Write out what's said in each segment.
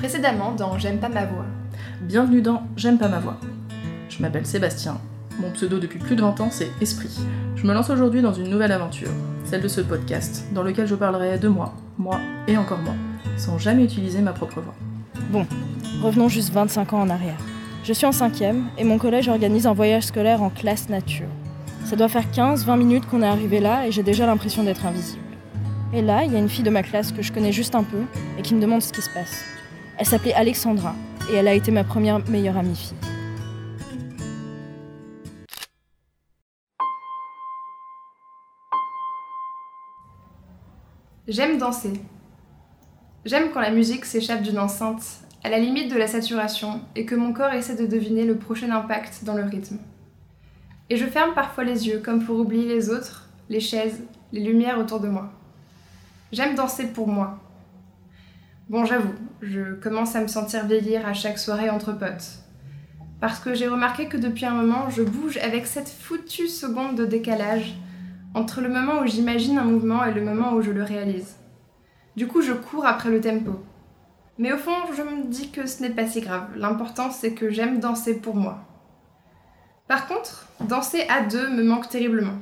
Précédemment dans J'aime pas ma voix. Bienvenue dans J'aime pas ma voix. Je m'appelle Sébastien. Mon pseudo depuis plus de 20 ans, c'est Esprit. Je me lance aujourd'hui dans une nouvelle aventure, celle de ce podcast, dans lequel je parlerai de moi, moi et encore moi, sans jamais utiliser ma propre voix. Bon, revenons juste 25 ans en arrière. Je suis en cinquième et mon collège organise un voyage scolaire en classe nature. Ça doit faire 15-20 minutes qu'on est arrivé là et j'ai déjà l'impression d'être invisible. Et là, il y a une fille de ma classe que je connais juste un peu et qui me demande ce qui se passe. Elle s'appelait Alexandra et elle a été ma première meilleure amie fille. J'aime danser. J'aime quand la musique s'échappe d'une enceinte, à la limite de la saturation, et que mon corps essaie de deviner le prochain impact dans le rythme. Et je ferme parfois les yeux comme pour oublier les autres, les chaises, les lumières autour de moi. J'aime danser pour moi, Bon, j'avoue, je commence à me sentir vieillir à chaque soirée entre potes. Parce que j'ai remarqué que depuis un moment, je bouge avec cette foutue seconde de décalage entre le moment où j'imagine un mouvement et le moment où je le réalise. Du coup, je cours après le tempo. Mais au fond, je me dis que ce n'est pas si grave. L'important, c'est que j'aime danser pour moi. Par contre, danser à deux me manque terriblement.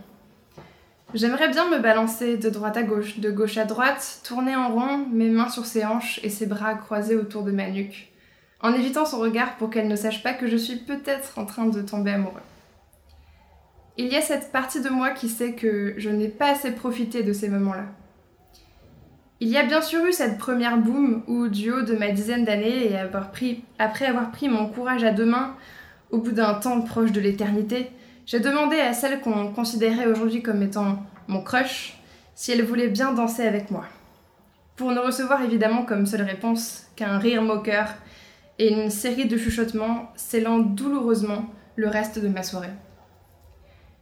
J'aimerais bien me balancer de droite à gauche, de gauche à droite, tourner en rond, mes mains sur ses hanches et ses bras croisés autour de ma nuque, en évitant son regard pour qu'elle ne sache pas que je suis peut-être en train de tomber amoureux. Il y a cette partie de moi qui sait que je n'ai pas assez profité de ces moments-là. Il y a bien sûr eu cette première boom où, du haut de ma dizaine d'années et après avoir pris mon courage à deux mains, au bout d'un temps proche de l'éternité, j'ai demandé à celle qu'on considérait aujourd'hui comme étant mon crush si elle voulait bien danser avec moi. Pour ne recevoir évidemment comme seule réponse qu'un rire moqueur et une série de chuchotements scellant douloureusement le reste de ma soirée.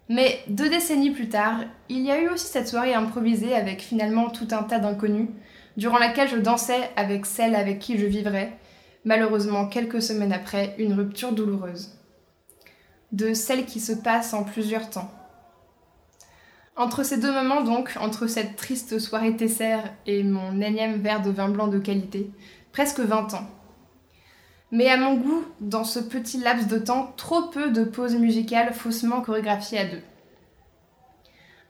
Mais deux décennies plus tard, il y a eu aussi cette soirée improvisée avec finalement tout un tas d'inconnus, durant laquelle je dansais avec celle avec qui je vivrais, malheureusement quelques semaines après une rupture douloureuse de celle qui se passe en plusieurs temps. Entre ces deux moments donc, entre cette triste soirée Tesser et mon énième verre de vin blanc de qualité, presque 20 ans. Mais à mon goût, dans ce petit laps de temps, trop peu de pauses musicales faussement chorégraphiées à deux.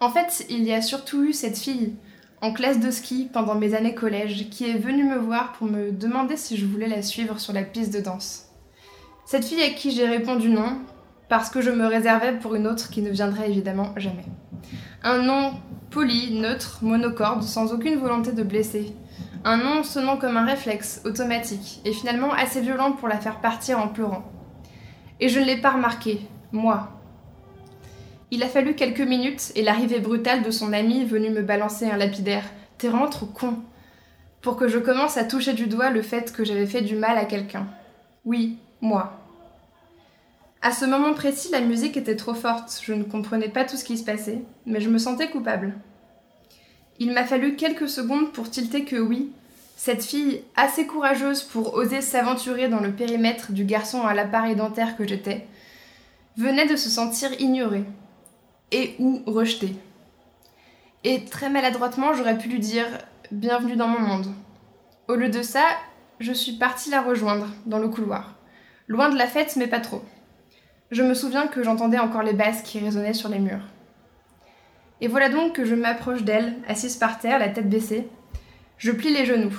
En fait, il y a surtout eu cette fille, en classe de ski pendant mes années collège, qui est venue me voir pour me demander si je voulais la suivre sur la piste de danse. Cette fille à qui j'ai répondu non, parce que je me réservais pour une autre qui ne viendrait évidemment jamais. Un nom poli, neutre, monocorde, sans aucune volonté de blesser. Un nom sonnant comme un réflexe, automatique, et finalement assez violent pour la faire partir en pleurant. Et je ne l'ai pas remarqué, moi. Il a fallu quelques minutes et l'arrivée brutale de son ami venu me balancer un lapidaire. T'es rentre con? Pour que je commence à toucher du doigt le fait que j'avais fait du mal à quelqu'un. Oui, moi. À ce moment précis, la musique était trop forte, je ne comprenais pas tout ce qui se passait, mais je me sentais coupable. Il m'a fallu quelques secondes pour tilter que oui, cette fille assez courageuse pour oser s'aventurer dans le périmètre du garçon à l'appareil dentaire que j'étais, venait de se sentir ignorée et ou rejetée. Et très maladroitement, j'aurais pu lui dire Bienvenue dans mon monde. Au lieu de ça, je suis partie la rejoindre dans le couloir. Loin de la fête, mais pas trop. Je me souviens que j'entendais encore les basses qui résonnaient sur les murs. Et voilà donc que je m'approche d'elle, assise par terre, la tête baissée. Je plie les genoux.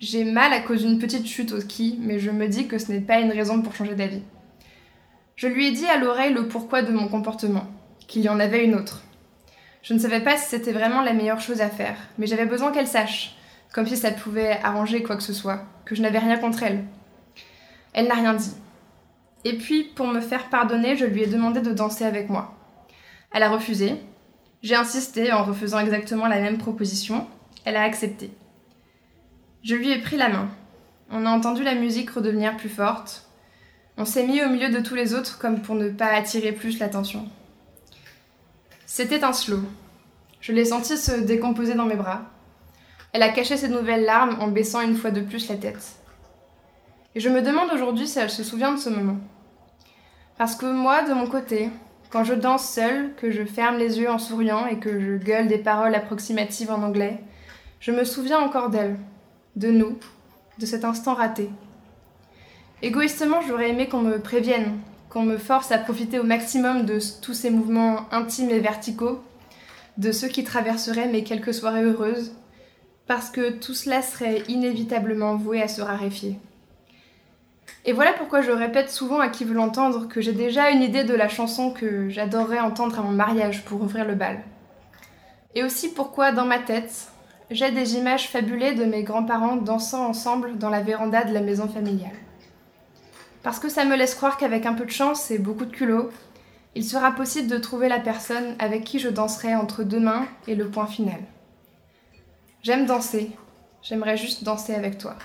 J'ai mal à cause d'une petite chute au ski, mais je me dis que ce n'est pas une raison pour changer d'avis. Je lui ai dit à l'oreille le pourquoi de mon comportement, qu'il y en avait une autre. Je ne savais pas si c'était vraiment la meilleure chose à faire, mais j'avais besoin qu'elle sache, comme si ça pouvait arranger quoi que ce soit, que je n'avais rien contre elle. Elle n'a rien dit. Et puis, pour me faire pardonner, je lui ai demandé de danser avec moi. Elle a refusé. J'ai insisté en refaisant exactement la même proposition. Elle a accepté. Je lui ai pris la main. On a entendu la musique redevenir plus forte. On s'est mis au milieu de tous les autres comme pour ne pas attirer plus l'attention. C'était un slow. Je l'ai senti se décomposer dans mes bras. Elle a caché ses nouvelles larmes en baissant une fois de plus la tête. Et je me demande aujourd'hui si elle se souvient de ce moment. Parce que moi, de mon côté, quand je danse seule, que je ferme les yeux en souriant et que je gueule des paroles approximatives en anglais, je me souviens encore d'elle, de nous, de cet instant raté. Égoïstement, j'aurais aimé qu'on me prévienne, qu'on me force à profiter au maximum de tous ces mouvements intimes et verticaux, de ceux qui traverseraient mes quelques soirées heureuses, parce que tout cela serait inévitablement voué à se raréfier. Et voilà pourquoi je répète souvent à qui veut l'entendre que j'ai déjà une idée de la chanson que j'adorerais entendre à mon mariage pour ouvrir le bal. Et aussi pourquoi, dans ma tête, j'ai des images fabulées de mes grands-parents dansant ensemble dans la véranda de la maison familiale. Parce que ça me laisse croire qu'avec un peu de chance et beaucoup de culot, il sera possible de trouver la personne avec qui je danserai entre deux mains et le point final. J'aime danser, j'aimerais juste danser avec toi.